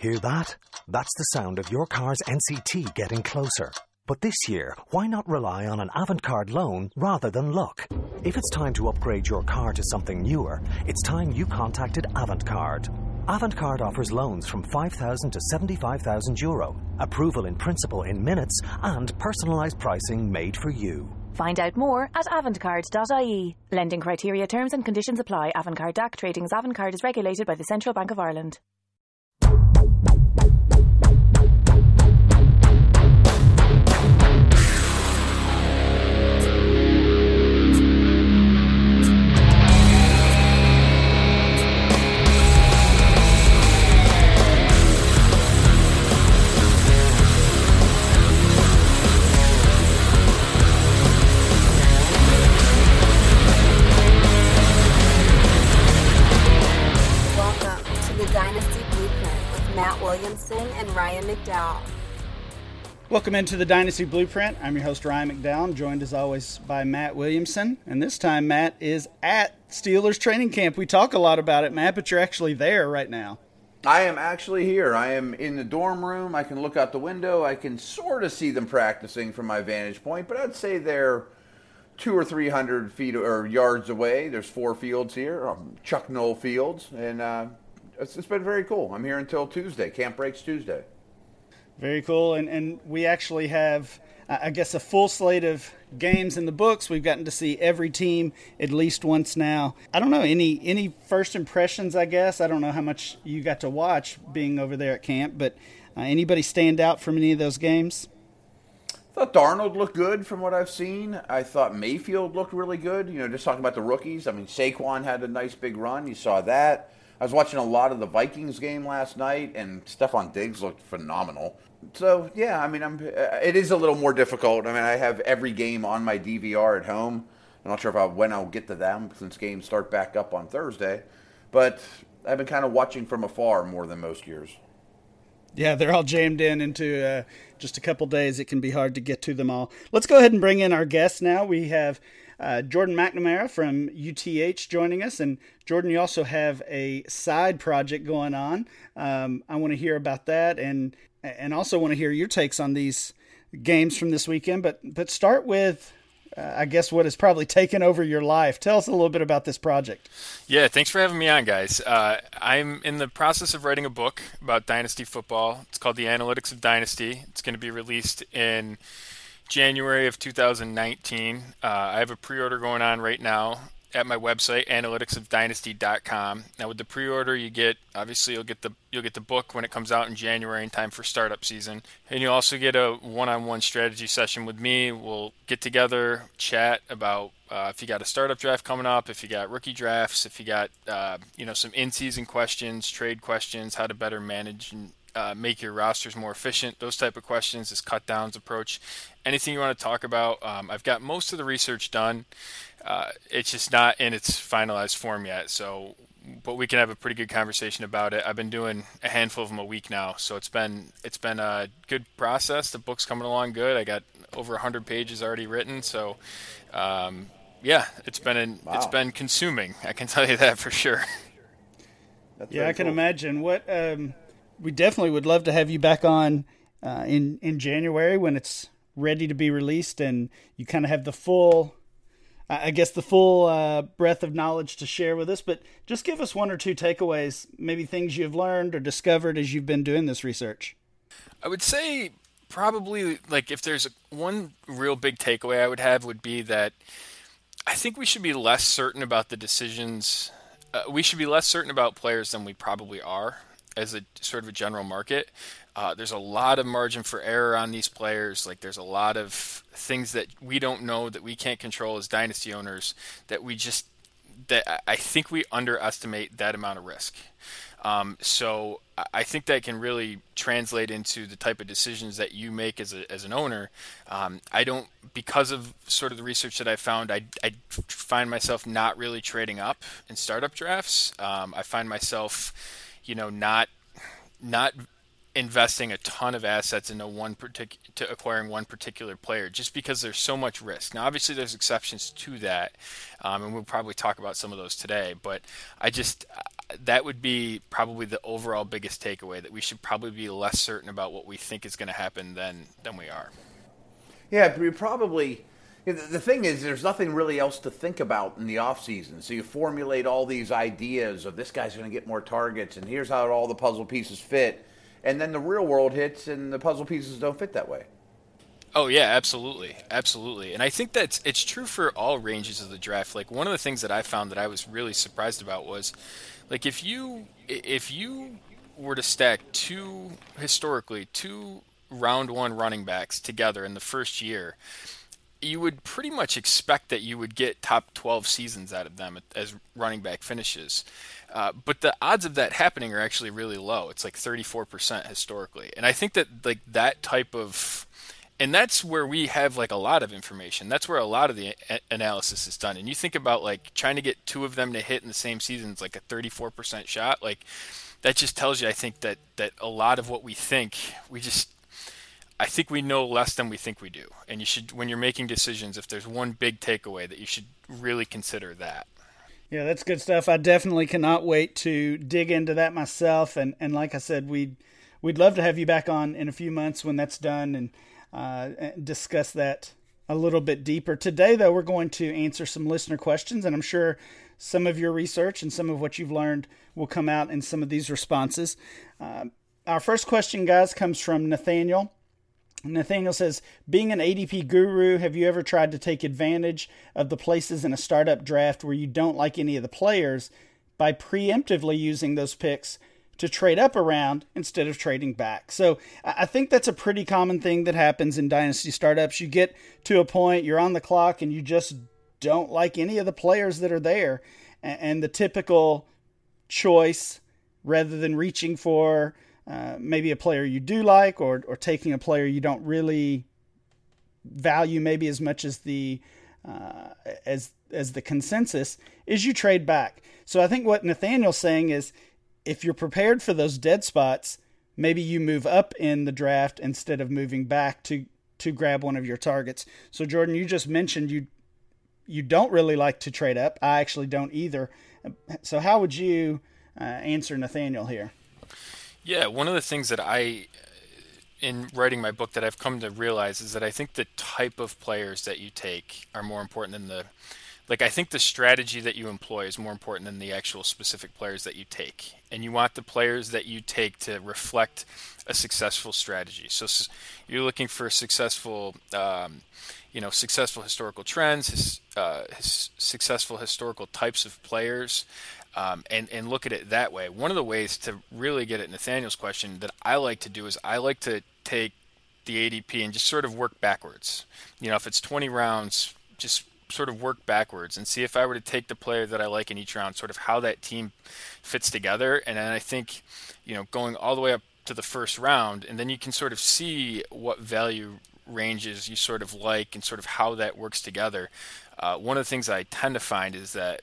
Hear that? That's the sound of your car's NCT getting closer. But this year, why not rely on an Avantcard loan rather than luck? If it's time to upgrade your car to something newer, it's time you contacted Avantcard. Avantcard offers loans from 5,000 to 75,000 euro, approval in principle in minutes, and personalised pricing made for you. Find out more at avantcard.ie. Lending criteria, terms and conditions apply. Avantcard DAC Tradings Avantcard is regulated by the Central Bank of Ireland. Welcome into the Dynasty Blueprint. I'm your host, Ryan McDowell, joined as always by Matt Williamson. And this time, Matt is at Steelers training camp. We talk a lot about it, Matt, but you're actually there right now. I am actually here. I am in the dorm room. I can look out the window. I can sort of see them practicing from my vantage point, but I'd say they're two or three hundred feet or yards away. There's four fields here, um, Chuck Noll Fields, and uh, it's, it's been very cool. I'm here until Tuesday. Camp breaks Tuesday. Very cool. And, and we actually have, I guess, a full slate of games in the books. We've gotten to see every team at least once now. I don't know any any first impressions. I guess I don't know how much you got to watch being over there at camp, but uh, anybody stand out from any of those games? I thought Darnold looked good from what I've seen. I thought Mayfield looked really good. You know, just talking about the rookies. I mean, Saquon had a nice big run. You saw that. I was watching a lot of the Vikings game last night, and Stefon Diggs looked phenomenal. So yeah, I mean, I'm. uh, It is a little more difficult. I mean, I have every game on my DVR at home. I'm not sure if I when I'll get to them since games start back up on Thursday, but I've been kind of watching from afar more than most years. Yeah, they're all jammed in into uh, just a couple days. It can be hard to get to them all. Let's go ahead and bring in our guests now. We have uh, Jordan McNamara from UTH joining us. And Jordan, you also have a side project going on. Um, I want to hear about that and and also want to hear your takes on these games from this weekend. But but start with, uh, I guess, what has probably taken over your life. Tell us a little bit about this project. Yeah, thanks for having me on, guys. Uh, I'm in the process of writing a book about Dynasty football. It's called The Analytics of Dynasty. It's going to be released in January of 2019. Uh, I have a pre-order going on right now at my website analyticsofdynasty.com. Now with the pre-order you get obviously you'll get the you'll get the book when it comes out in January in time for startup season. And you'll also get a one-on-one strategy session with me. We'll get together, chat about uh, if you got a startup draft coming up, if you got rookie drafts, if you got uh, you know some in-season questions, trade questions, how to better manage and uh, make your rosters more efficient, those type of questions, this cut downs approach, anything you want to talk about. Um, I've got most of the research done. Uh, it's just not in its finalized form yet. So, but we can have a pretty good conversation about it. I've been doing a handful of them a week now, so it's been it's been a good process. The book's coming along good. I got over 100 pages already written, so um, yeah, it's been an, it's Wow. been consuming. I can tell you that for sure. That's Yeah, I can cool. imagine. What um, we definitely would love to have you back on uh, in in January when it's ready to be released, and you kind of have the full, I guess, the full uh, breadth of knowledge to share with us. But just give us one or two takeaways, maybe things you've learned or discovered as you've been doing this research. I would say probably like if there's one real big takeaway I would have would be that I think we should be less certain about the decisions. Uh, we should be less certain about players than we probably are as a sort of a general market. Uh, there's a lot of margin for error on these players. Like there's a lot of things that we don't know that we can't control as dynasty owners that we just that I- think we underestimate that amount of risk. Um, so I- I think that can really translate into the type of decisions that you make as, a, as an owner. Um, I don't, because of sort of the research that I found, I, I find myself not really trading up in startup drafts. Um, I find myself, you know, not not investing a ton of assets into one partic- to acquiring one particular player just because there's so much risk. Now, obviously, there's exceptions to that, um, and we'll probably talk about some of those today. But I just that would be probably the overall biggest takeaway that we should probably be less certain about what we think is going to happen than than we are. Yeah, we probably. The thing is, there's nothing really else to think about in the off season. So you formulate all these ideas of this guy's going to get more targets, and here's how all the puzzle pieces fit, and then the real world hits, and the puzzle pieces don't fit that way. Oh yeah, absolutely, absolutely, and I think that's it's true for all ranges of the draft. Like one of the things that I found that I was really surprised about was, like if you if you were to stack two historically two round one running backs together in the first year, you would pretty much expect that you would get top 12 seasons out of them as running back finishes. Uh, but the odds of that happening are actually really low. It's like 34% historically. And I think that like that type of and that's where we have like a lot of information. That's where a lot of the a- analysis is done. And you think about like trying to get two of them to hit in the same season is like a 34% shot. Like that just tells you I think that that a lot of what we think we just I think we know less than we think we do. And you should, when you're making decisions, if there's one big takeaway, that you should really consider that. Yeah, that's good stuff. I definitely cannot wait to dig into that myself. And, and like I said, we'd, we'd love to have you back on in a few months when that's done and uh, discuss that a little bit deeper. Today, though, we're going to answer some listener questions, and I'm sure some of your research and some of what you've learned will come out in some of these responses. Uh, our first question, guys, comes from Nathaniel. Nathaniel says, being an ADP guru, have you ever tried to take advantage of the places in a startup draft where you don't like any of the players by preemptively using those picks to trade up around instead of trading back? So I think that's a pretty common thing that happens in dynasty startups. You get to a point, you're on the clock, and you just don't like any of the players that are there. And the typical choice, rather than reaching for uh, maybe a player you do like or, or taking a player you don't really value maybe as much as the uh, as as the consensus is you trade back. So I think what Nathaniel's saying is if you're prepared for those dead spots, maybe you move up in the draft instead of moving back to to grab one of your targets. So Jordan, you just mentioned you you don't really like to trade up. I actually don't either. So how would you uh, answer Nathaniel here? Yeah, one of the things that I, in writing my book, that I've come to realize is that I think the type of players that you take are more important than the, like I think the strategy that you employ is more important than the actual specific players that you take, and you want the players that you take to reflect a successful strategy. So you're looking for successful. Um, you know, successful historical trends, uh, successful historical types of players, um, and and look at it that way. One of the ways to really get at Nathaniel's question that I like to do is I like to take the ADP and just sort of work backwards. You know, if it's 20 rounds, just sort of work backwards and see if I were to take the player that I like in each round, sort of how that team fits together. And then I think, you know, going all the way up to the first round, and then you can sort of see what value ranges you sort of like and sort of how that works together. Uh, one of the things I tend to find is that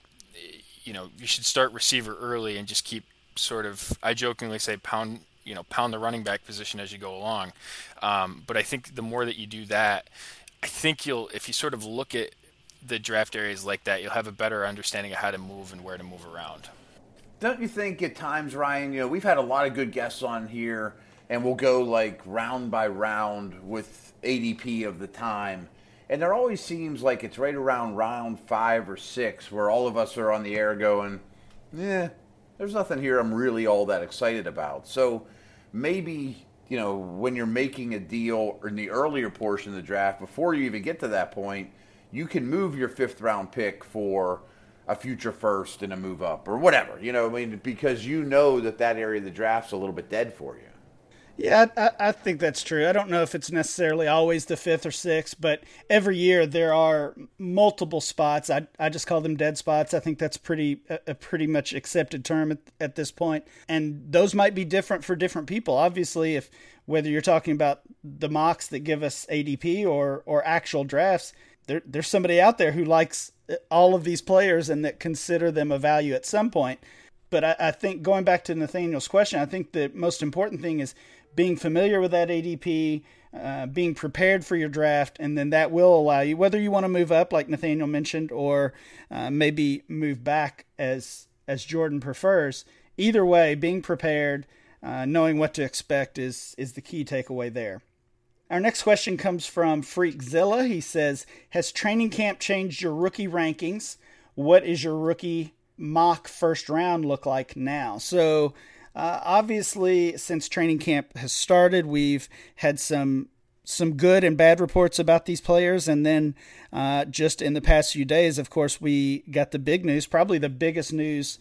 you know you should start receiver early and just keep sort of I jokingly say pound you know pound the running back position as you go along. Um, but I think the more that you do that, I think you'll if you sort of look at the draft areas like that, you'll have a better understanding of how to move and where to move around. Don't you think at times, Ryan? You know, we've had a lot of good guests on here, and we'll go like round by round with ADP of the time. And there always seems like it's right around round five or six where all of us are on the air going, yeah, there's nothing here I'm really all that excited about. So maybe, you know, when you're making a deal in the earlier portion of the draft, before you even get to that point, you can move your fifth round pick for a future first and a move up or whatever, you know, I mean, because you know that that area of the draft's a little bit dead for you. Yeah, I, I, think that's true. I don't know if it's necessarily always the fifth or sixth, but every year there are multiple spots. I, I just call them dead spots. I think that's pretty a, pretty much accepted term at, at this point. and those might be different for different people. Obviously, if whether you're talking about the mocks that give us ADP or or actual drafts, there, there's somebody out there who likes uh, all of these players and that consider them a value at some point. But I, I think going back to Nathaniel's question, I think the most important thing is being familiar with that ADP, uh, being prepared for your draft, and then that will allow you, whether you want to move up, like Nathaniel mentioned, or uh, maybe move back as as Jordan prefers, either way, being prepared, uh, knowing what to expect is is the key takeaway there. Our next question comes from Freakzilla. He says, "Has training camp changed your rookie rankings? What is your rookie mock first round look like now?" So. Uh, obviously, since training camp has started, we've had some some good and bad reports about these players. And then uh, just in the past few days, of course, we got the big news, probably the biggest news,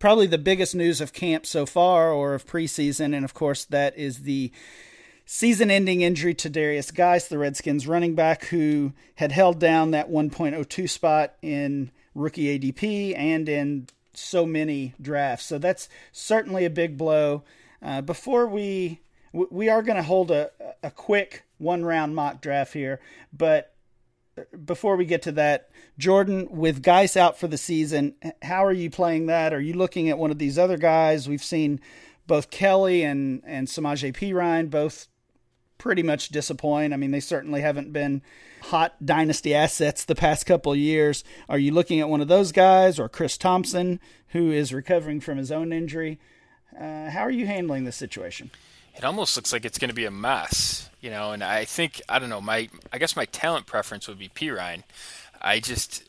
probably the biggest news of camp so far or of preseason. And of course, that is the season ending injury to Darius Guice, the Redskins running back who had held down that 1.02 spot in rookie ADP and in so many drafts. So that's certainly a big blow. Uh, before we we are going to hold a, a quick one round mock draft here, but before we get to that, Jordan, with Guice out for the season, how are you playing that? Are you looking at one of these other guys? We've seen both Kelley and and Samaje Perine both pretty much disappoint. I mean, they certainly haven't been hot dynasty assets the past couple years. Are you looking at one of those guys or Chris Thompson, who is recovering from his own injury? Uh, how are you handling this situation? it almost looks like it's going to be a mess, you know. And I think I don't know. My I guess my talent preference would be Perine. I just,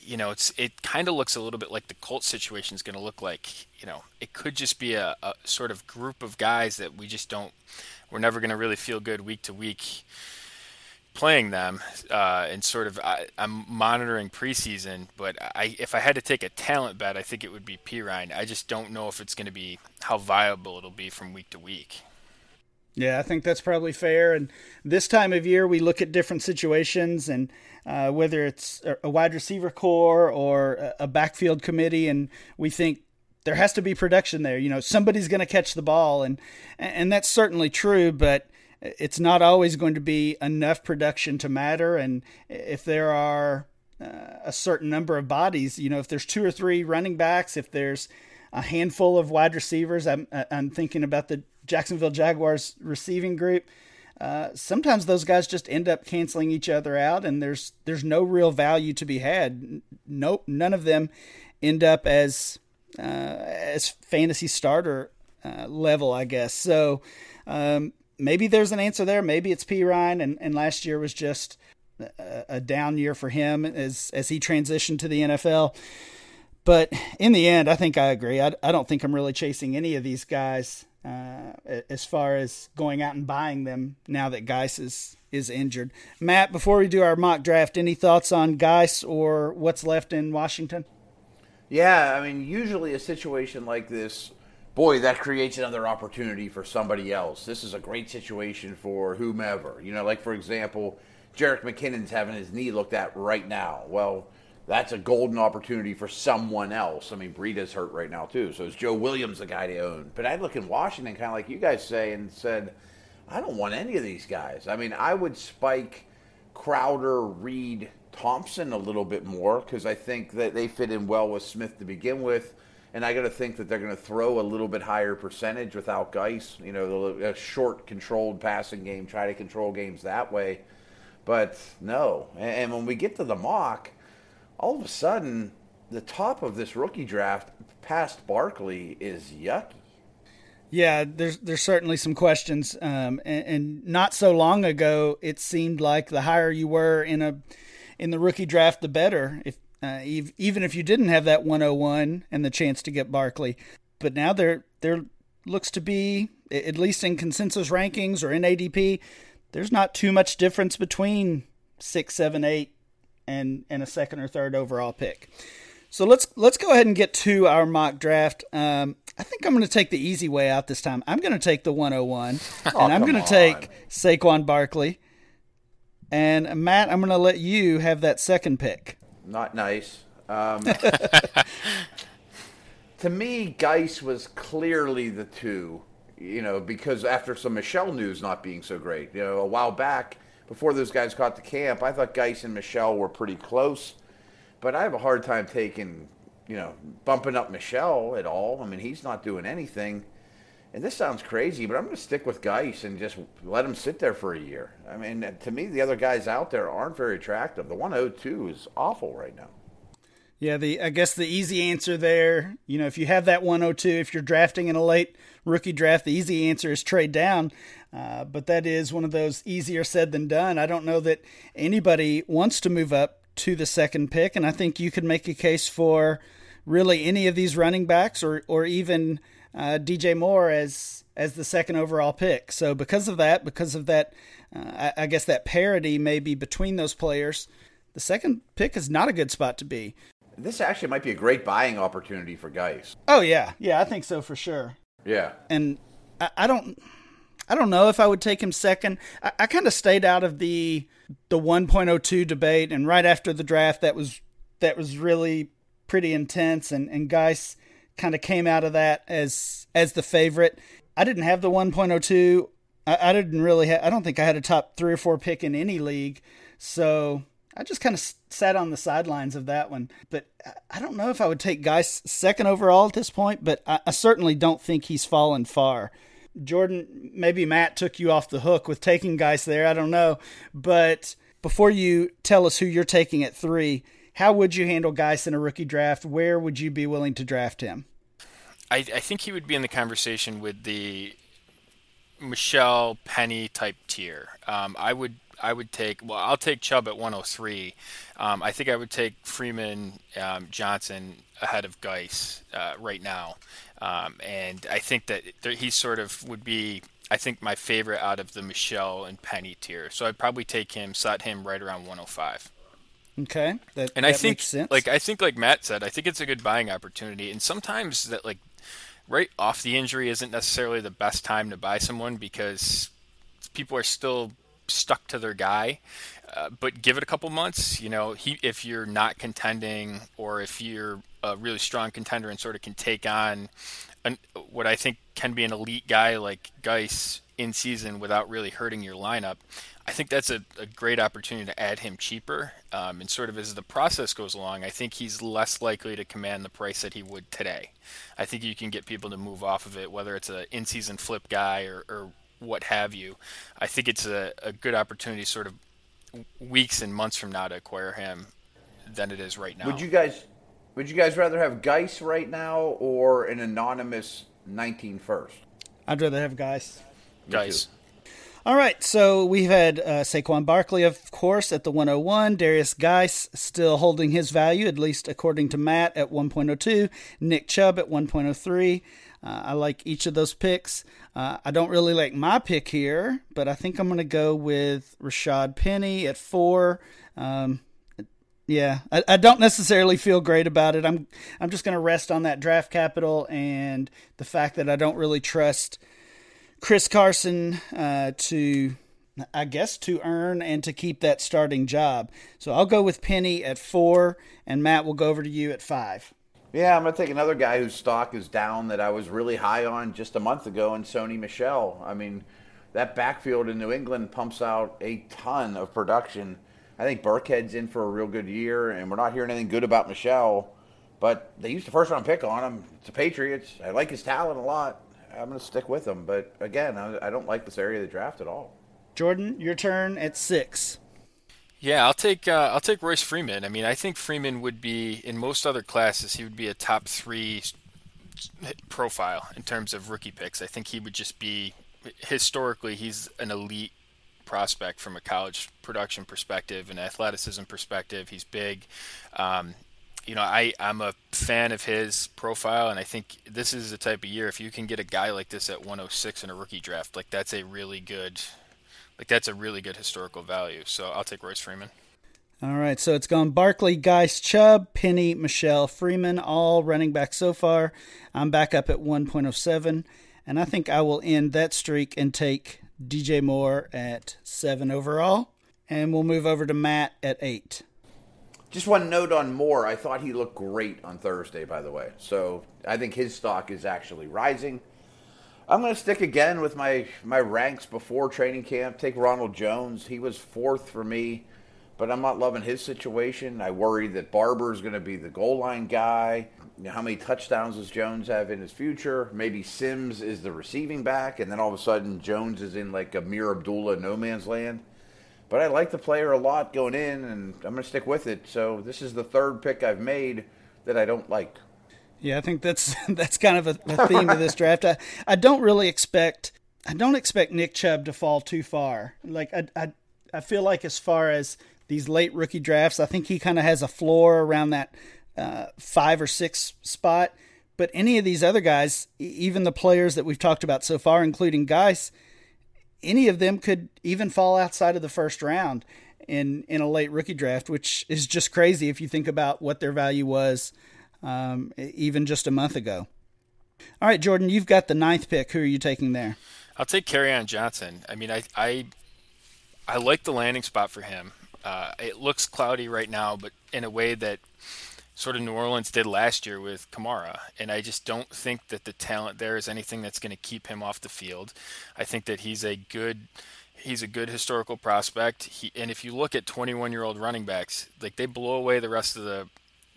you know, it's it kind of looks a little bit like the Colt situation is going to look like. You know, it could just be a, a sort of group of guys that we just don't. We're never going to really feel good week to week playing them uh, and sort of I, am monitoring preseason, but I if I had to take a talent bet, I think it would be Perine. I just don't know if it's going to be how viable it'll be from week to week. Yeah, I think that's probably fair. And this time of year, we look at different situations and uh, whether it's a wide receiver core or a backfield committee, and we think there has to be production there. You know, somebody's going to catch the ball, and and that's certainly true, but it's not always going to be enough production to matter. And if there are uh, a certain number of bodies, you know, if there's two or three running backs, if there's a handful of wide receivers, I'm I'm thinking about the Jacksonville Jaguars receiving group. Uh, sometimes those guys just end up canceling each other out, and there's there's no real value to be had. Nope, none of them end up as uh, as fantasy starter uh, level, I guess. So um, maybe there's an answer there. Maybe it's Perine, and, and last year was just a, a down year for him as as he transitioned to the NFL. But in the end, I think I agree. I, I don't think I'm really chasing any of these guys uh, as far as going out and buying them now that Guice is, is injured. Matt, before we do our mock draft, any thoughts on Guice or what's left in Washington? Yeah, I mean, usually a situation like this, boy, that creates another opportunity for somebody else. This is a great situation for whomever. You know, like for example, Jerick McKinnon's having his knee looked at right now. Well, that's a golden opportunity for someone else. I mean, Breida's hurt right now too, so is Joe Williams the guy to own? But I look in Washington, kind of like you guys say, and said, I don't want any of these guys. I mean, I would spike Crowder, Reed, Thompson a little bit more because I think that they fit in well with Smith to begin with. And I got to think that they're going to throw a little bit higher percentage without Guice. You know, a short, controlled passing game, try to control games that way. But no. And when we get to the mock, all of a sudden, the top of this rookie draft past Barkley is yucky. Yeah, there's there's certainly some questions, um, and, and, not so long ago, it seemed like the higher you were in a in the rookie draft, the better. If uh, even if you didn't have that 101 and the chance to get Barkley, but now there there looks to be at least in consensus rankings or in ADP, there's not too much difference between six, seven, eight, and and a second or third overall pick. So let's let's go ahead and get to our mock draft. Um, I think I'm going to take the easy way out this time. I'm going to take the 101, oh, and I'm going to take Saquon Barkley. And Matt, I'm going to let you have that second pick. Not nice. Um, to me, Guice was clearly the two. You know, because after some Michel news not being so great, you know, a while back before those guys got to camp, I thought Guice and Michel were pretty close. But I have a hard time taking, you know, bumping up Michel at all. I mean, he's not doing anything. And this sounds crazy, but I'm going to stick with Guice and just let him sit there for a year. I mean, to me, the other guys out there aren't very attractive. The 102 is awful right now. Yeah, the I guess the easy answer there, you know, if you have that 102, if you're drafting in a late rookie draft, the easy answer is trade down. Uh, but that is one of those easier said than done. I don't know that anybody wants to move up to the second pick, and I think you could make a case for really any of these running backs or or even uh, DJ Moore as as the second overall pick. So because of that, because of that, uh, I, I guess that parity maybe between those players, the second pick is not a good spot to be. This actually might be a great buying opportunity for guys. Oh yeah, yeah, I think so for sure. Yeah, and I, I don't, I don't know if I would take him second. I, I kind of stayed out of the the 1.02 debate, and right after the draft, that was that was really pretty intense, and and Guice kind of came out of that as as the favorite. I didn't have the 1.02. I, I didn't really. Ha- I don't think I had a top three or four pick in any league, so I just kind of sat on the sidelines of that one. But I don't know if I would take Guice second overall at this point, but I, I certainly don't think he's fallen far. Jordan, maybe Matt took you off the hook with taking Guice there. I don't know. But before you tell us who you're taking at three, how would you handle Guice in a rookie draft? Where would you be willing to draft him? I, I think he would be in the conversation with the Michel Penny type tier. Um, I would I would take well I'll take Chubb at 103. Um, I think I would take Freeman um, Johnson ahead of Guice uh, right now, um, and I think that he sort of would be I think my favorite out of the Michel and Penny tier. So I'd probably take him, set him right around 105. Okay, that, and that I think, like I think, like Matt said, I think it's a good buying opportunity. And sometimes that, like, right off the injury isn't necessarily the best time to buy someone because people are still stuck to their guy. Uh, but give it a couple months. You know, he if you're not contending or if you're a really strong contender and sort of can take on an, what I think can be an elite guy like Guice in season without really hurting your lineup. I think that's a, a great opportunity to add him cheaper. Um, and sort of as the process goes along, I think he's less likely to command the price that he would today. I think you can get people to move off of it, whether it's an in season flip guy or, or what have you. I think it's a, a good opportunity, sort of weeks and months from now, to acquire him than it is right now. Would you guys would you guys rather have Guice right now or an anonymous 19 first? I'd rather have Guice. Guice. All right, so we've had uh, Saquon Barkley, of course, at the 101. Darius Guice still holding his value, at least according to Matt, at 1.02. Nick Chubb at 1.03. Uh, I like each of those picks. Uh, I don't really like my pick here, but I think I'm going to go with Rashad Penny at four. Um, yeah, I, I, don't necessarily feel great about it. I'm I'm just going to rest on that draft capital and the fact that I don't really trust Chris Carson uh, to, I guess, to earn and to keep that starting job. So I'll go with Penny at four, and Matt will go over to you at five. Yeah, I'm going to take another guy whose stock is down that I was really high on just a month ago, and Sony Michel. I mean, that backfield in New England pumps out a ton of production. I think Burkhead's in for a real good year, and we're not hearing anything good about Michel, But they used the first round pick on him. It's the Patriots. I like his talent a lot. I'm going to stick with them. But again, I, I don't like this area of the draft at all. Jordan, your turn at six. Yeah, I'll take uh, I'll take Royce Freeman. I mean, I think Freeman would be in most other classes he would be a top three profile in terms of rookie picks. I think he would just be historically he's an elite prospect from a college production perspective and athleticism perspective. He's big. Um, you know, I, I'm a fan of his profile, and I think this is the type of year if you can get a guy like this at 106 in a rookie draft, like that's a really good, like that's a really good historical value. So I'll take Royce Freeman. All right, so it's gone Barkley, Guice, Chubb, Penny, Michel, Freeman, all running back so far. I'm back up at 1.07, and I think I will end that streak and take DJ Moore at seven overall, and we'll move over to Matt at eight. Just one note on Moore. I thought he looked great on Thursday, by the way. So I think his stock is actually rising. I'm going to stick again with my, my ranks before training camp. Take Ronald Jones. He was fourth for me, but I'm not loving his situation. I worry that Barber is going to be the goal line guy. You know, how many touchdowns does Jones have in his future? Maybe Sims is the receiving back, and then all of a sudden Jones is in like Ameer Abdullah no man's land. But I like the player a lot going in, and I'm going to stick with it. So this is the third pick I've made. that I don't like. Yeah, I think that's that's kind of a, a theme of this draft. I, I don't really expect I don't expect Nick Chubb to fall too far. Like I I, I feel like as far as these late rookie drafts, I think he kind of has a floor around that uh, five or six spot. But any of these other guys, even the players that we've talked about so far, including Guice, any of them could even fall outside of the first round in in a late rookie draft, which is just crazy if you think about what their value was um, even just a month ago. All right, Jordan, you've got the ninth pick. Who are you taking there? I'll take Kerryon Johnson. I mean, I I, I like the landing spot for him. Uh, it looks cloudy right now, but in a way that sort of New Orleans did last year with Kamara. And I just don't think that the talent there is anything that's going to keep him off the field. I think that he's a good he's a good historical prospect. He, and if you look at 21 year old running backs, like they blow away the rest of the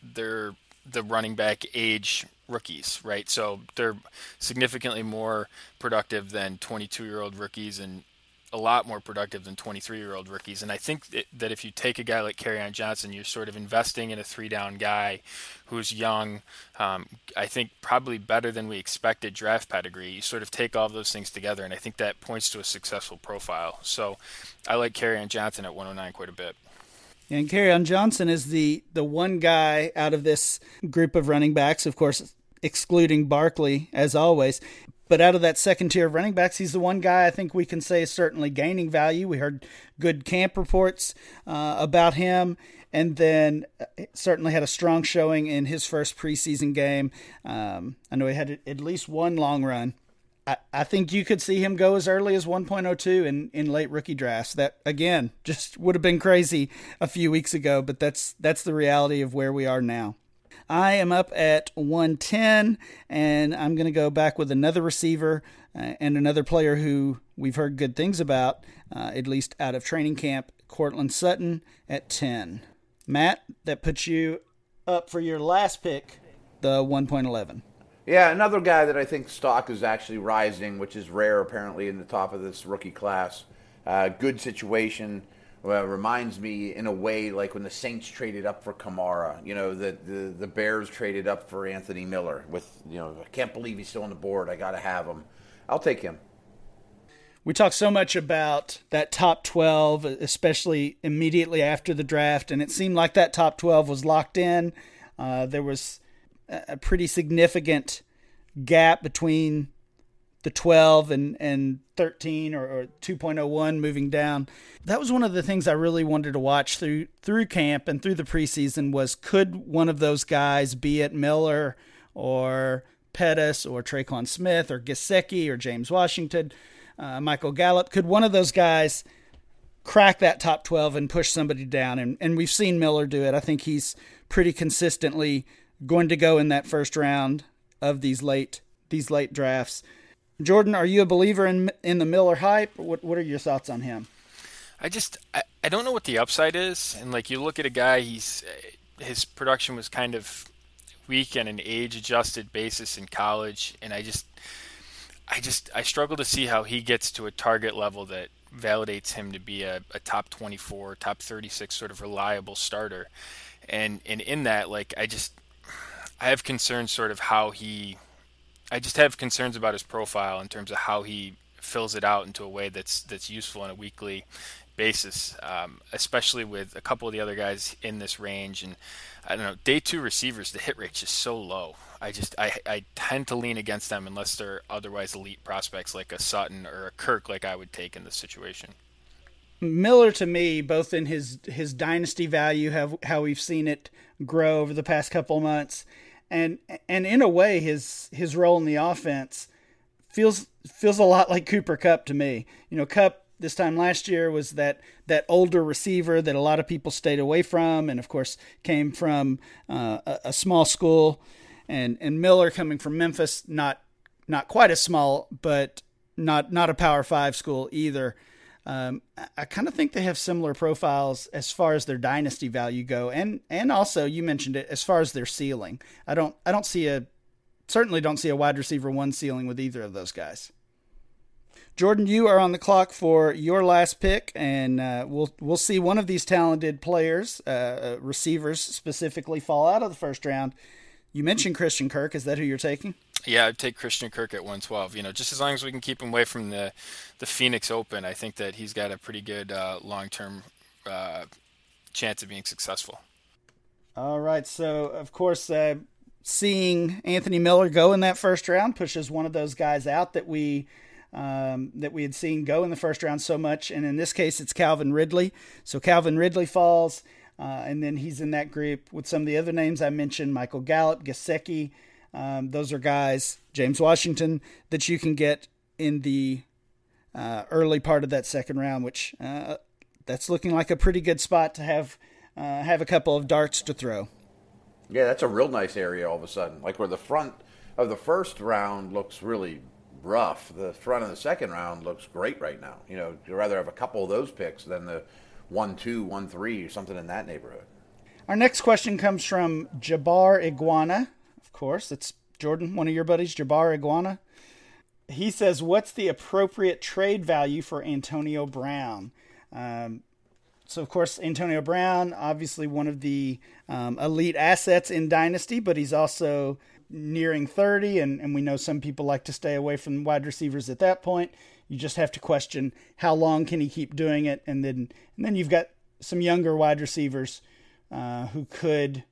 their the running back age rookies, right? So they're significantly more productive than 22 year old rookies and a lot more productive than 23 year old rookies. And I think that if you take a guy like Kerryon Johnson, you're sort of investing in a three down guy who's young. Um, I think probably better than we expected draft pedigree. You sort of take all of those things together, and I think that points to a successful profile. So I like Kerryon Johnson at 109 quite a bit. And Kerryon Johnson is the the one guy out of this group of running backs, of course, excluding Barkley as always. But out of that second tier of running backs, he's the one guy I think we can say is certainly gaining value. We heard good camp reports uh, about him, and then uh, certainly had a strong showing in his first preseason game. Um, I know he had at least one long run I, I think you could see him go as early as 1.02 in, in late rookie drafts. That again just would have been crazy a few weeks ago, but that's that's the reality of where we are now. I am up at 110, and I'm going to go back with another receiver uh, and another player who we've heard good things about, uh, at least out of training camp, Courtland Sutton at 10. Matt, that puts you up for your last pick, the 1.11. Yeah, another guy that I think stock is actually rising, which is rare apparently in the top of this rookie class. Uh, good situation. Well, reminds me in a way like when the Saints traded up for Kamara. You know, the, the, the Bears traded up for Anthony Miller. With you know, I can't believe he's still on the board. I got to have him. I'll take him. We talk so much about that top 12, especially immediately after the draft, and it seemed like that top 12 was locked in. Uh, there was a pretty significant gap between the 12 and, and 13 or, or 2.01 moving down. That was one of the things I really wanted to watch through through camp and through the preseason was could one of those guys, be it Miller or Pettis or Tre'Quan Smith or Gesicki or James Washington, uh, Michael Gallup, could one of those guys crack that top 12 and push somebody down? And, and we've seen Miller do it. I think he's pretty consistently – going to go in that first round of these late these late drafts. Jordan, are you a believer in in the Miller hype? What what are your thoughts on him? I just I, I don't know what the upside is, and like you look at a guy, he's uh, his production was kind of weak on an age adjusted basis in college, and I just I just I struggle to see how he gets to a target level that validates him to be a, a top 24, top 36 sort of reliable starter. And and in that, like I just I have concerns sort of how he I just have concerns about his profile in terms of how he fills it out into a way that's that's useful on a weekly basis, um, especially with a couple of the other guys in this range. And I don't know, day two receivers, the hit rate is so low. I just I, I tend to lean against them unless they're otherwise elite prospects like a Sutton or a Kirk, like I would take in this situation. Miller to me, both in his his dynasty value, have how we've seen it grow over the past couple months, and and in a way his his role in the offense feels feels a lot like Cooper Kupp to me. You know, Kupp this time last year was that that older receiver that a lot of people stayed away from, and of course came from uh, a, a, small school, and and Miller coming from Memphis, not not quite as small, but not not a Power Five school either. Um, I kind of think they have similar profiles as far as their dynasty value go, and and also you mentioned it as far as their ceiling. I don't I don't see a certainly don't see a wide receiver one ceiling with either of those guys. Jordan, you are on the clock for your last pick, and uh, we'll we'll see one of these talented players, uh, uh receivers specifically, fall out of the first round. You mentioned Christian Kirk. Is that who you're taking? Yeah, I'd take Christian Kirk at 112. You know, just as long as we can keep him away from the the Phoenix Open, I think that he's got a pretty good uh, long term uh, chance of being successful. All right. So, of course, uh, seeing Anthony Miller go in that first round pushes one of those guys out that we um, that we had seen go in the first round so much, and in this case, it's Calvin Ridley. So Calvin Ridley falls, uh, and then he's in that group with some of the other names I mentioned: Michael Gallup, Gesicki. Um, those are guys, James Washington, that you can get in the uh, early part of that second round, which uh, that's looking like a pretty good spot to have uh, have a couple of darts to throw. Yeah, that's a real nice area all of a sudden. Like where the front of the first round looks really rough, the front of the second round looks great right now. You know, you'd rather have a couple of those picks than the one, two, one, three, something in that neighborhood. Our next question comes from Jabbar Iguana. Course, it's Jordan, one of your buddies, Jabbar Iguana. He says, What's the appropriate trade value for Antonio Brown? Um, so, of course, Antonio Brown, obviously one of the um, elite assets in Dynasty, but he's also nearing 30, and, and we know some people like to stay away from wide receivers at that point. You just have to question how long can he keep doing it, and then and then you've got some younger wide receivers uh, who could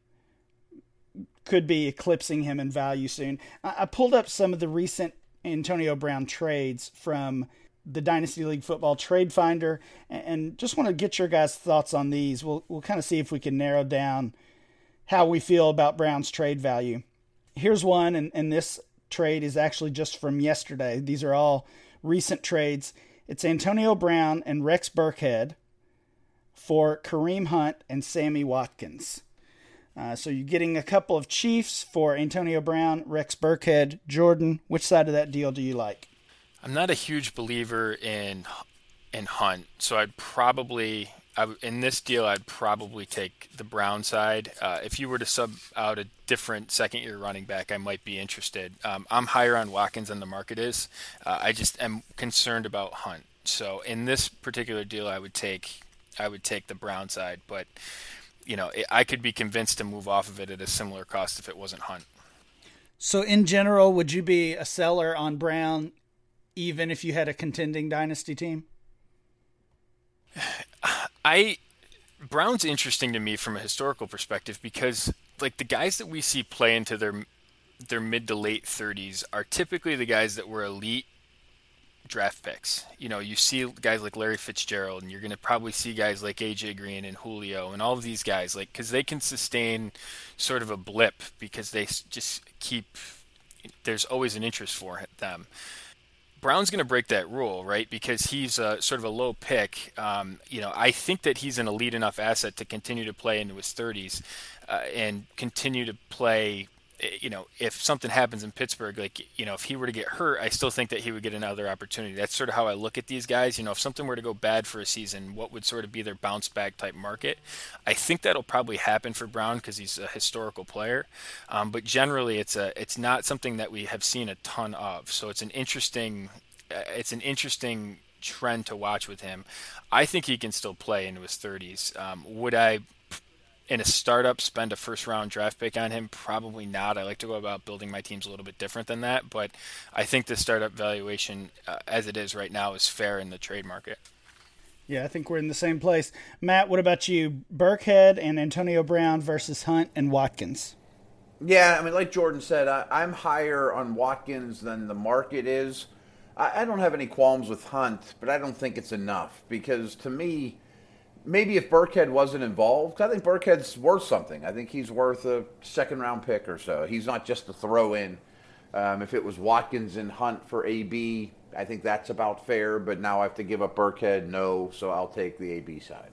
could be eclipsing him in value soon. I, I pulled up some of the recent Antonio Brown trades from the Dynasty League Football Trade Finder, and just want to get your guys' thoughts on these. We'll we'll kind of see if we can narrow down how we feel about Brown's trade value. Here's one, and, and this trade is actually just from yesterday. These are all recent trades. It's Antonio Brown and Rex Burkhead for Kareem Hunt and Sammy Watkins. Uh, so you're getting a couple of Chiefs for Antonio Brown, Rex Burkhead, Jordan. Which side of that deal do you like? I'm not a huge believer in in Hunt, so I'd probably I, in this deal I'd probably take the Brown side. Uh, if you were to sub out a different second year running back, I might be interested. Um, I'm higher on Watkins than the market is. Uh, I just am concerned about Hunt. So in this particular deal, I would take I would take the Brown side, but you know I could be convinced to move off of it at a similar cost if it wasn't Hunt. So in general, would you be a seller on Brown even if you had a contending dynasty team? I Brown's interesting to me from a historical perspective because like the guys that we see play into their their mid to late 30s are typically the guys that were elite draft picks. You know, you see guys like Larry Fitzgerald, and you're going to probably see guys like AJ Green and Julio, and all of these guys, like because they can sustain sort of a blip because they just keep. There's always an interest for them. Brown's going to break that rule, right? Because he's a, sort of a low pick. Um, you know, I think that he's an elite enough asset to continue to play into his 30s uh, and continue to play. Eh, you know, if something happens in Pittsburgh, like you know, if he were to get hurt, I still think that he would get another opportunity. That's sort of how I look at these guys. You know, if something were to go bad for a season, what would sort of be their bounce back type market? I think that'll probably happen for Brown because he's a historical player. Um, but generally, it's a it's not something that we have seen a ton of. So it's an interesting uh, it's an interesting trend to watch with him. I think he can still play into his 30s. Um, would I in a startup spend a first round draft pick on him? Probably not. I like to go about building my teams a little bit different than that, but I think the startup valuation uh, as it is right now is fair in the trade market. Yeah, I think we're in the same place. Matt, what about you? Burkhead and Antonio Brown versus Hunt and Watkins. Yeah, I mean, like Jordan said, I, I'm higher on Watkins than the market is. I, I don't have any qualms with Hunt, but I don't think it's enough because to me, maybe if Burkhead wasn't involved, I think Burkhead's worth something. I think he's worth a second round pick or so. He's not just a throw in. Um, if it was Watkins and Hunt for AB, I think that's about fair. But now I have to give up Burkhead. No, so I'll take the AB side.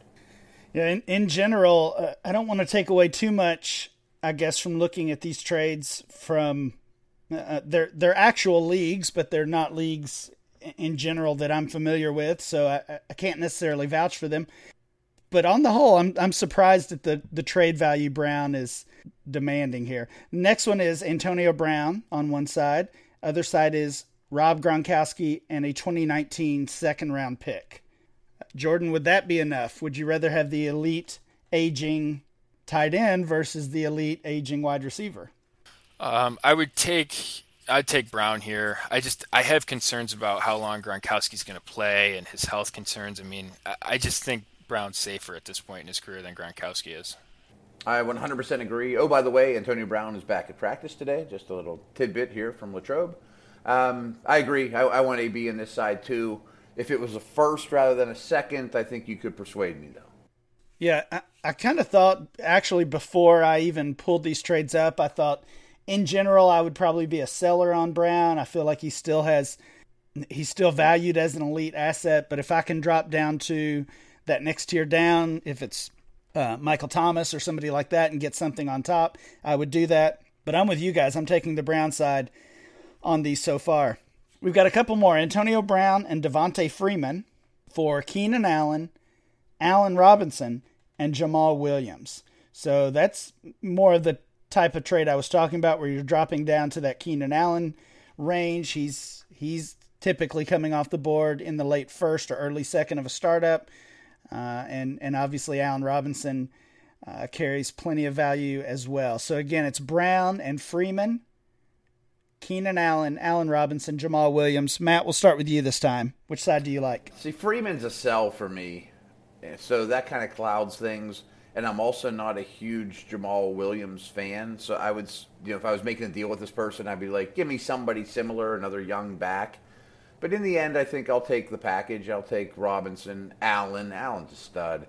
Yeah, in, in general, uh, I don't want to take away too much, I guess, from looking at these trades from uh, they're they're actual leagues, but they're not leagues in general that I'm familiar with, so I, I can't necessarily vouch for them but on the whole, I'm I'm surprised at the the trade value Brown is demanding here. Next one is Antonio Brown on one side. Other side is Rob Gronkowski and a 2019 second round pick. Jordan, would that be enough? Would you rather have the elite aging tight end versus the elite aging wide receiver? Um, I would take I'd take Brown here. I just I have concerns about how long Gronkowski's going to play and his health concerns. I mean, I, I just think Brown's safer at this point in his career than Gronkowski is. I 100% agree. Oh, by the way, Antonio Brown is back at practice today. Just a little tidbit here from Latrobe. Um, I agree. I, I, want AB in this side too. If it was a first rather than a second, I think you could persuade me though. Yeah, I, I kind of thought actually before I even pulled these trades up, I thought in general I would probably be a seller on Brown. I feel like he still has he's still valued as an elite asset, but if I can drop down to that next tier down, if it's uh, Michael Thomas or somebody like that and get something on top, I would do that. But I'm with you guys. I'm taking the Brown side on these so far. We've got a couple more Antonio Brown and Devonta Freeman for Keenan Allen, Allen Robinson, and Jamaal Williams. So that's more of the type of trade I was talking about where you're dropping down to that Keenan Allen range. He's he's typically coming off the board in the late first or early second of a startup. Uh, and and obviously Allen Robinson uh, carries plenty of value as well. So again, it's Brown and Freeman, Keenan Allen, Allen Robinson, Jamaal Williams. Matt, we'll start with you this time. Which side do you like? See, Freeman's a sell for me, so that kind of clouds things. And I'm also not a huge Jamaal Williams fan, so I would, you know, if I was making a deal with this person, I'd be like, give me somebody similar, another young back. But in the end, I think I'll take the package. I'll take Robinson, Allen. Allen's a stud,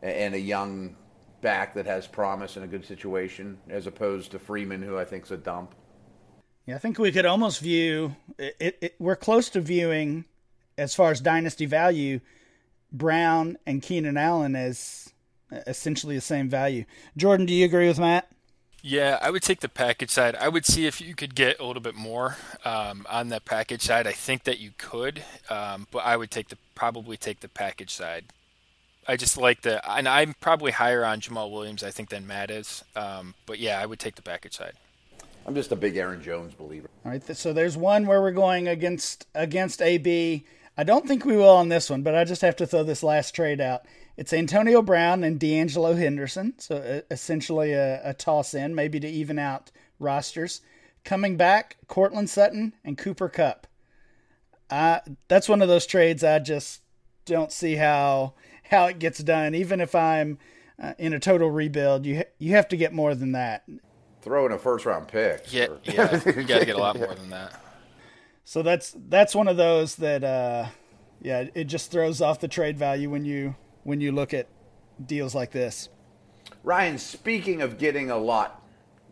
and a young back that has promise in a good situation, as opposed to Freeman, who I think is a dump. Yeah, I think we could almost view it, it, it, We're close to viewing, as far as dynasty value, Brown and Keenan Allen as essentially the same value. Jordan, do you agree with Matt? Yeah, I would take the package side. I would see if you could get a little bit more um, on that package side. I think that you could, um, but I would take the probably take the package side. I just like the, and I'm probably higher on Jamaal Williams, I think, than Matt is. Um, but yeah, I would take the package side. I'm just a big Aaron Jones believer. All right, so there's one where we're going against against AB. I don't think we will on this one, but I just have to throw this last trade out. It's Antonio Brown and D'Angelo Henderson, so uh, essentially a, a toss in, maybe to even out rosters. Coming back, Courtland Sutton and Cooper Kupp. Uh, that's one of those trades I just don't see how how it gets done. Even if I'm uh, in a total rebuild, you ha- you have to get more than that. Throw in a first round pick. Yeah, or... yeah, you got to get a lot more than that. So that's that's one of those that uh, yeah, it just throws off the trade value when you when you look at deals like this. Ryan, speaking of getting a lot,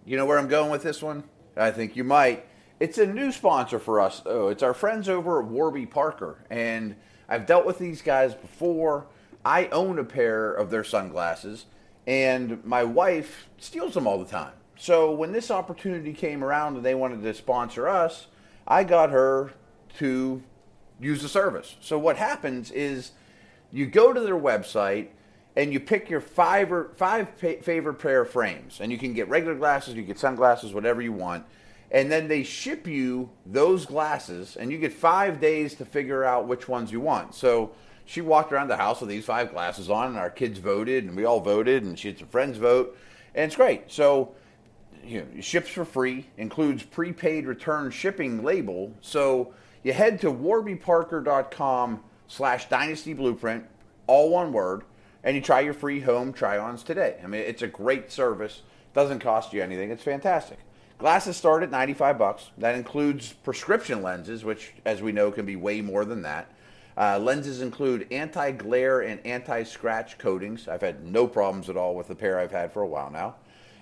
you know where I'm going with this one? I think you might. It's a new sponsor for us, though. It's our friends over at Warby Parker. And I've dealt with these guys before. I own a pair of their sunglasses, and my wife steals them all the time. So when this opportunity came around and they wanted to sponsor us, I got her to use the service. So what happens is you go to their website and you pick your five or five favorite pair of frames, and you can get regular glasses, you get sunglasses, whatever you want, and then they ship you those glasses, and you get five days to figure out which ones you want. So she walked around the house with these five glasses on, and our kids voted, and we all voted, and she had some friends vote, and it's great. So you know, ships for free, includes prepaid return shipping label. So you head to warbyparker.com slash dynasty blueprint, all one word, and you try your free home try-ons today. I mean, it's a great service. Doesn't cost you anything. It's fantastic. Glasses start at 95 bucks. That includes prescription lenses, which, as we know, can be way more than that. Uh, lenses include anti-glare and anti-scratch coatings. I've had no problems at all with the pair I've had for a while now.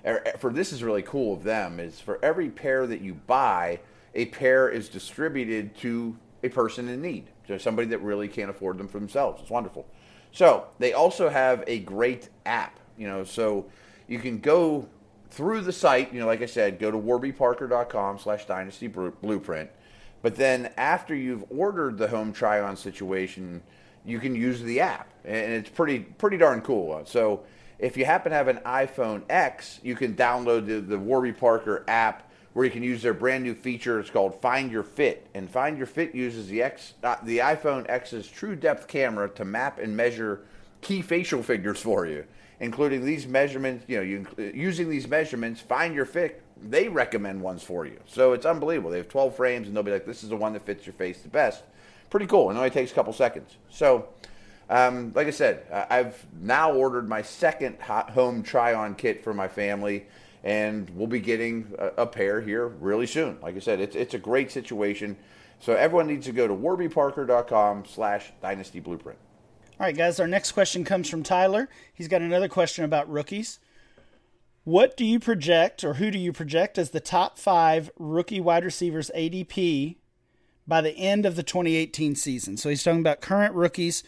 Er, er, for this is really cool of them is for every pair that you buy, a pair is distributed to a person in need, to somebody that really can't afford them for themselves. It's wonderful. So they also have a great app, you know, so you can go through the site, you know, like I said, go to warbyparker.com slash dynasty blueprint. But then after you've ordered the home try on situation, you can use the app. And it's pretty pretty darn cool. So if you happen to have an iPhone X, you can download the, the Warby Parker app where you can use their brand new feature. It's called Find Your Fit, and Find Your Fit uses the X, uh, the iPhone X's true depth camera to map and measure key facial figures for you, including these measurements. You know, you, using these measurements, Find Your Fit they recommend ones for you. So it's unbelievable. They have 12 frames, and they'll be like, "This is the one that fits your face the best." Pretty cool. It only takes a couple seconds. So, um, like I said, I've now ordered my second home try-on kit for my family, and we'll be getting a, a pair here really soon. Like I said, it's it's a great situation. So everyone needs to go to warbyparker.com slash dynasty blueprint. All right, guys, our next question comes from Tyler. He's got another question about rookies. What do you project, or who do you project as the top five rookie wide receivers ADP by the end of the 2018 season? So he's talking about current rookies.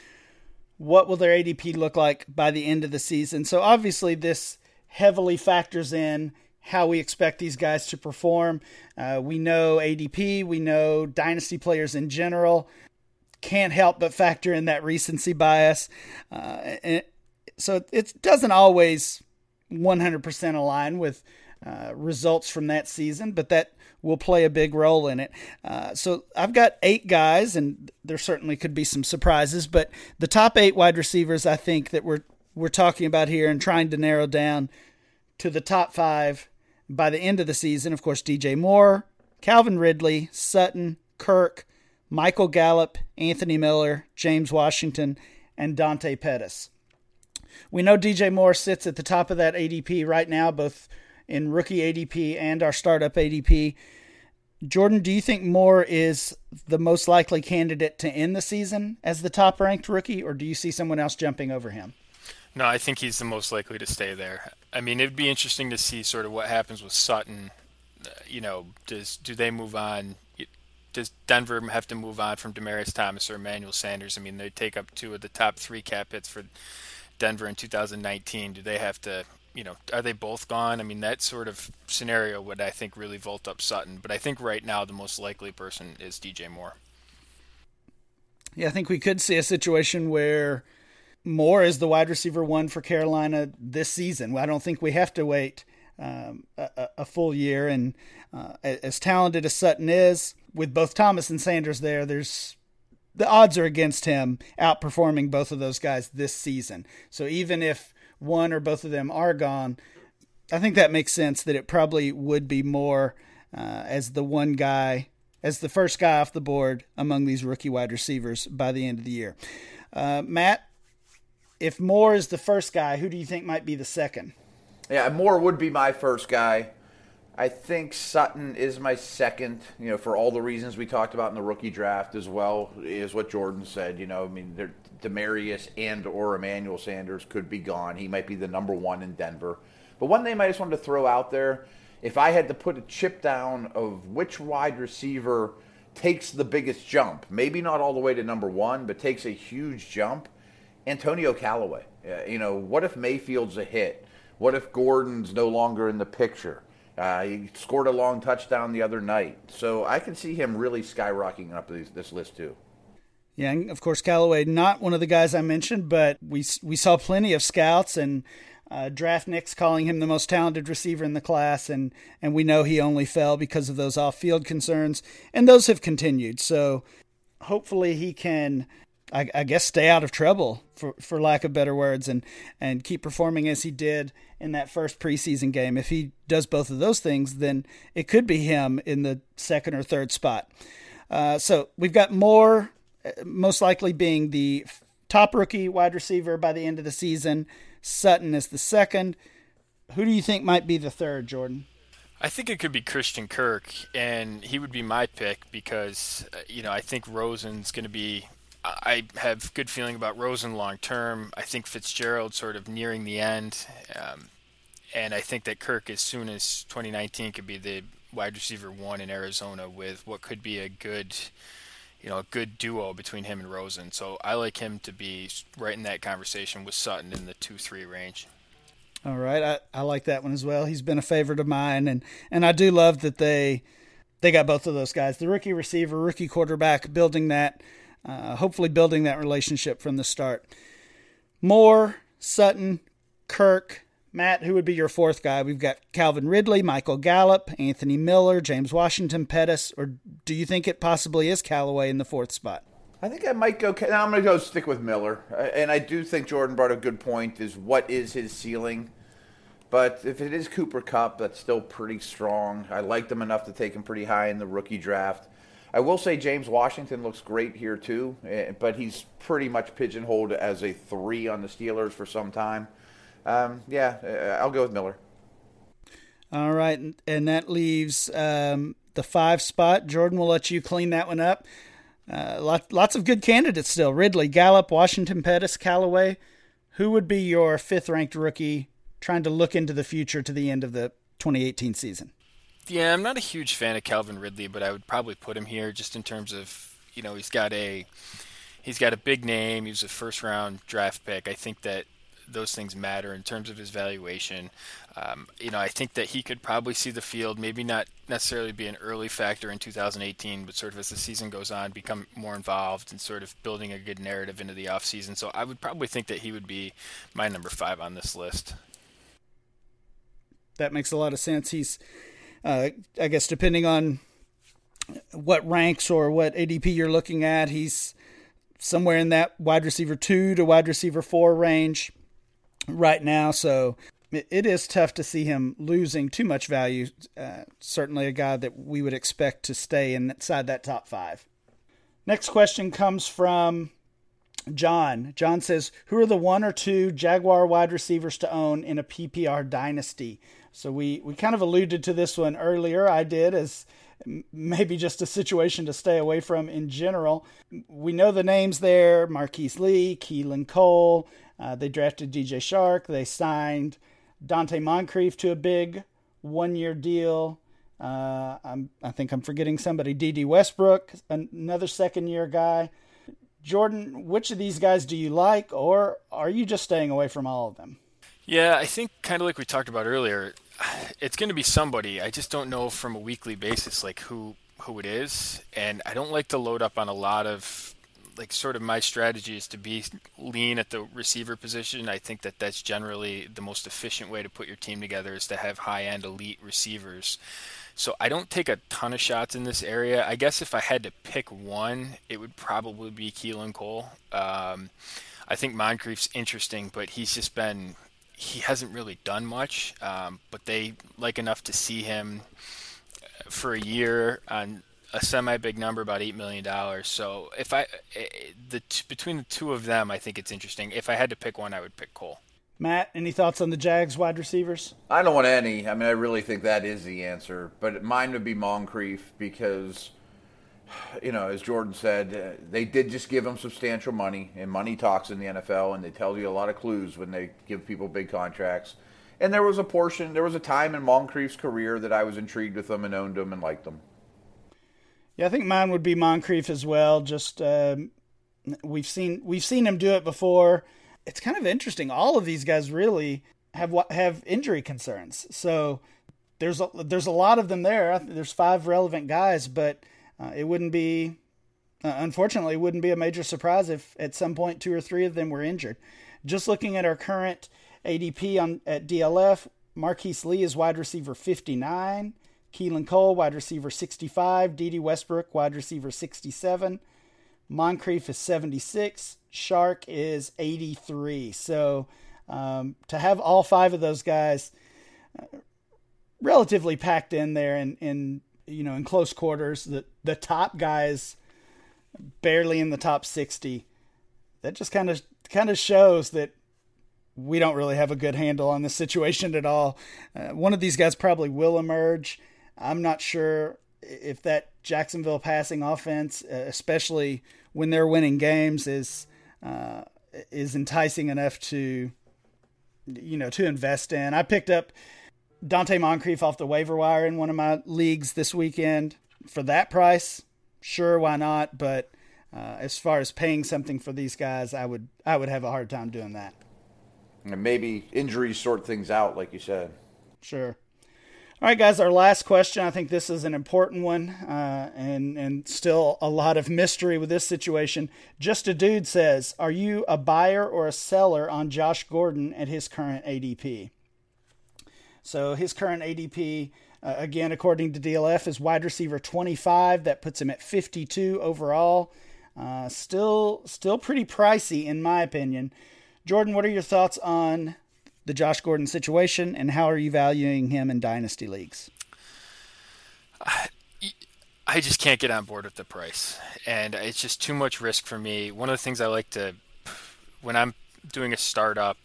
What will their ADP look like by the end of the season? So obviously, this heavily factors in how we expect these guys to perform. Uh, we know ADP, we know dynasty players in general. Can't help but factor in that recency bias. Uh, and so it doesn't always 100% align with uh, results from that season, but that will play a big role in it. Uh, so I've got eight guys, and there certainly could be some surprises, but the top eight wide receivers I think that we're we're talking about here and trying to narrow down to the top five by the end of the season, of course, DJ Moore, Calvin Ridley, Sutton, Kirk, Michael Gallup, Anthony Miller, James Washington, and Dante Pettis. We know DJ Moore sits at the top of that ADP right now, both in rookie ADP and our startup ADP. Jordan, do you think Moore is the most likely candidate to end the season as the top ranked rookie, or do you see someone else jumping over him? No, I think he's the most likely to stay there. I mean, it'd be interesting to see sort of what happens with Sutton. Uh, you know, does do they move on? Does Denver have to move on from Demaryius Thomas or Emmanuel Sanders? I mean, they take up two of the top three cap hits for Denver in 2019. Do they have to? You know, are they both gone? I mean, that sort of scenario would I think really vault up Sutton. But I think right now the most likely person is DJ Moore. Yeah, I think we could see a situation where Moore is the wide receiver one for Carolina this season. I don't think we have to wait um, a, a, full year. And uh, as talented as Sutton is, with both Thomas and Sanders there, there's the odds are against him outperforming both of those guys this season. So even if one or both of them are gone, I think that makes sense that it probably would be more uh, as the one guy, as the first guy off the board among these rookie wide receivers by the end of the year. Uh, Matt, if Moore is the first guy, who do you think might be the second? Yeah, Moore would be my first guy. I think Sutton is my second, you know, for all the reasons we talked about in the rookie draft as well, is what Jordan said. You know, I mean, Demaryius and or Emmanuel Sanders could be gone. He might be the number one in Denver. But one name I just wanted to throw out there, if I had to put a chip down of which wide receiver takes the biggest jump, maybe not all the way to number one, but takes a huge jump, Antonio Callaway. You know, what if Mayfield's a hit? What if Gordon's no longer in the picture? Uh, he scored a long touchdown the other night. So I can see him really skyrocketing up this, this list too. Yeah, and of course Callaway, not one of the guys I mentioned, but we we saw plenty of scouts and uh, draftniks calling him the most talented receiver in the class, and and we know he only fell because of those off-field concerns, and those have continued. So hopefully he can I, I, guess stay out of trouble for for lack of better words and and keep performing as he did in that first preseason game. If he does both of those things, then it could be him in the second or third spot. Uh, so we've got Moore, uh, most likely being the top rookie wide receiver by the end of the season. Sutton is the second. Who do you think might be the third, Jordan? I think it could be Christian Kirk, and he would be my pick because uh, you know I think Rosen's going to be I have good feeling about Rosen long term. I think Fitzgerald sort of nearing the end, um, and I think that Kirk, as soon as 2019, could be the wide receiver one in Arizona with what could be a good, you know, a good duo between him and Rosen. So I like him to be right in that conversation with Sutton in the two-three range. All right, I, I like that one as well. He's been a favorite of mine, and and I do love that they they got both of those guys, the rookie receiver, rookie quarterback, building that uh, hopefully building that relationship from the start. Moore, Sutton, Kirk, Matt, who would be your fourth guy? We've got Calvin Ridley, Michael Gallup, Anthony Miller, James Washington, Pettis, or do you think it possibly is Callaway in the fourth spot? I think I might go. Now I'm going to go stick with Miller, uh, and I do think Jordan brought a good point. Is what is his ceiling? But if it is Cooper Kupp, that's still pretty strong. I liked him enough to take him pretty high in the rookie draft. I will say James Washington looks great here too, eh, but he's pretty much pigeonholed as a three on the Steelers for some time. Um, yeah, eh, I'll go with Miller. All right, and that leaves um, the five spot. Jordan will let you clean that one up. Uh, lot, lots of good candidates still. Ridley, Gallup, Washington, Pettis, Callaway. Who would be your fifth ranked rookie trying to look into the future to the end of the 2018 season? Yeah, I'm not a huge fan of Calvin Ridley, but I would probably put him here just in terms of you know he's got a he's got a big name. He was a first round draft pick. I think that those things matter in terms of his valuation. Um, you know, I think that he could probably see the field, maybe not necessarily be an early factor in 2018, but sort of as the season goes on, become more involved and sort of building a good narrative into the offseason. So I would probably think that he would be my number five on this list. That makes a lot of sense. He's uh, I guess depending on what ranks or what ADP you're looking at, he's somewhere in that wide receiver two to wide receiver four range right now. So it is tough to see him losing too much value. Uh, certainly a guy that we would expect to stay inside that top five. Next question comes from John. John says, Who are the one or two Jaguar wide receivers to own in a PPR dynasty? So we, we kind of alluded to this one earlier. I did as maybe just a situation to stay away from in general. We know the names there Marquise Lee, Keelan Cole. Uh, they drafted DJ Chark. They signed Donte Moncrief to a big one year deal. Uh, i think I'm forgetting somebody. Dede Westbrook, another second year guy. Jordan, which of these guys do you like, or are you just staying away from all of them? Yeah, I think kind of like we talked about earlier, it's going to be somebody. I just don't know from a weekly basis like who who it is, and I don't like to load up on a lot of like sort of my strategy is to be lean at the receiver position. I think that that's generally the most efficient way to put your team together is to have high end elite receivers. So I don't take a ton of shots in this area. I guess if I had to pick one, it would probably be Keelan Cole. Um, I think Moncrief's interesting, but he's just been he hasn't really done much, um, but they like enough to see him for a year on a semi big number, about eight million dollars. So if I eh, the between the two of them, I think it's interesting. If I had to pick one, I would pick Cole. Matt, any thoughts on the Jags wide receivers? I don't want any. I mean, I really think that is the answer, but mine would be Moncrief because you know, as Jordan said, uh, they did just give him substantial money, and money talks in the NFL, and they tell you a lot of clues when they give people big contracts. And there was a portion, there was a time in Moncrief's career that I was intrigued with him and owned him and liked them. Yeah, I think mine would be Moncrief as well. Just um, we've seen we've seen him do it before. It's kind of interesting. All of these guys really have have injury concerns. So there's a, there's a lot of them there. There's five relevant guys, but uh, it wouldn't be, uh, unfortunately, it wouldn't be a major surprise if at some point two or three of them were injured. Just looking at our current ADP on at DLF, Marquise Lee is wide receiver 59, Keelan Cole wide receiver 65, Dede Westbrook wide receiver 67, Moncrief is 76, Chark is 83. So um, to have all five of those guys uh, relatively packed in there and in you know in close quarters the the top guys barely in the top 60 that just kind of kind of shows that we don't really have a good handle on the situation at all. Uh, one of these guys probably will emerge. I'm not sure if that jacksonville passing offense uh, especially when they're winning games is uh, is enticing enough to you know to invest in. I picked up Donte Moncrief off the waiver wire in one of my leagues this weekend for that price. Sure, why not? But uh, as far as paying something for these guys, I would I would have a hard time doing that. And maybe injuries sort things out, like you said. Sure. All right, guys. Our last question. I think this is an important one, uh, and and still a lot of mystery with this situation. Just a dude says, "Are you a buyer or a seller on Josh Gordon at his current ADP?" So his current ADP, uh, again, according to DLF, is wide receiver 25. That puts him at 52 overall. Uh, still, still pretty pricey in my opinion. Jordan, what are your thoughts on the Josh Gordon situation, and how are you valuing him in dynasty leagues? I just can't get on board with the price, and it's just too much risk for me. One of the things I like to, when I'm doing a startup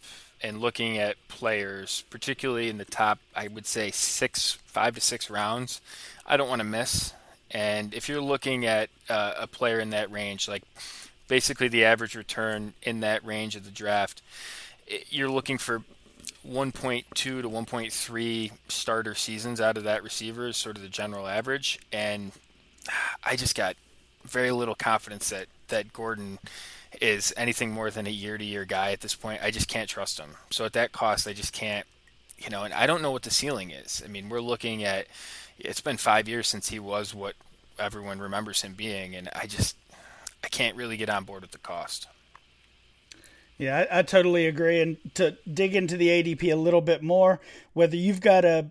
and looking at players, particularly in the top, I would say six, five to six rounds, I don't want to miss. And if you're looking at uh, a player in that range, like basically the average return in that range of the draft, you're looking for 1.2 to 1.3 starter seasons out of that receiver is sort of the general average, and I just got very little confidence that that Gordon is anything more than a year to year guy at this point. I just can't trust him. So at that cost, I just can't. You know, and I don't know what the ceiling is. I mean, we're looking at. It's been five years since he was what everyone remembers him being, and I just I can't really get on board with the cost. Yeah, I, I, totally agree. And to dig into the ADP a little bit more, whether you've got a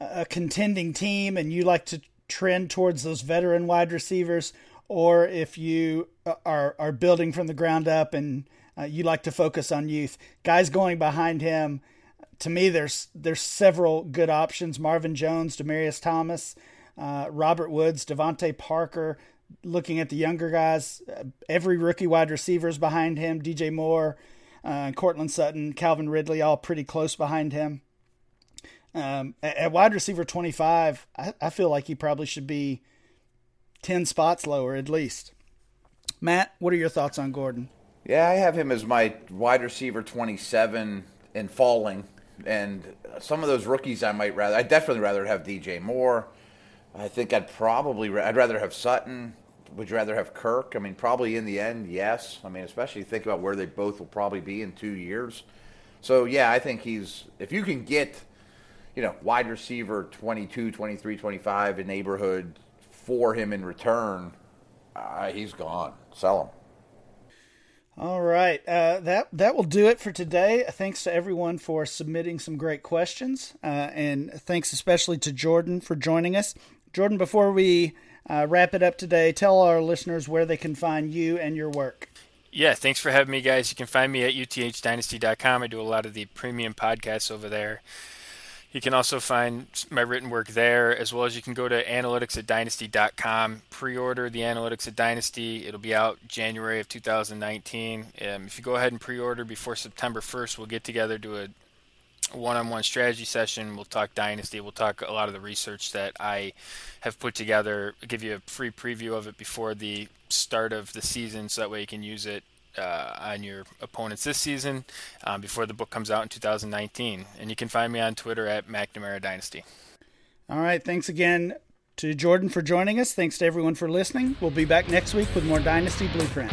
a contending team and you like to trend towards those veteran wide receivers, or if you are are building from the ground up and uh, you like to focus on youth, guys going behind him. To me, there's there's several good options: Marvin Jones, Demaryius Thomas, uh, Robert Woods, DeVante Parker looking at the younger guys, uh, every rookie wide receiver is behind him. DJ Moore, uh, Courtland Sutton, Calvin Ridley, all pretty close behind him. Um, at, at, wide receiver 25, I, I, feel like he probably should be 10 spots lower at least. Matt, what are your thoughts on Gordon? Yeah, I have him as my wide receiver 27 and falling. And some of those rookies I might rather, I'd definitely rather have DJ Moore. I think I'd probably, I'd rather have Sutton would you rather have Kirk? I mean, probably in the end, yes. I mean, especially think about where they both will probably be in two years. So, yeah, I think he's, if you can get, you know, wide receiver 22, 23, 25 in neighborhood for him in return, uh, he's gone. Sell him. All right, uh, that that will do it for today. Thanks to everyone for submitting some great questions, uh, and thanks especially to Jordan for joining us. Jordan, before we uh, wrap it up today. Tell our listeners where they can find you and your work. Yeah, thanks for having me, guys. You can find me at uthdynasty.com. I do a lot of the premium podcasts over there. You can also find my written work there, as well as you can go to analytics at dynasty.com, pre order the analytics at Dynasty. It'll be out January of 2019. Um, if you go ahead and pre order before September 1st, we'll get together, do a one-on-one strategy session. We'll talk dynasty. We'll talk a lot of the research that I have put together. I'll give you a free preview of it before the start of the season, so that way you can use it uh, on your opponents this season um, before the book comes out in 2019. And you can find me on Twitter at McNamara Dynasty. All right. Thanks again to Jordan for joining us. Thanks to everyone for listening. We'll be back next week with more Dynasty Blueprint.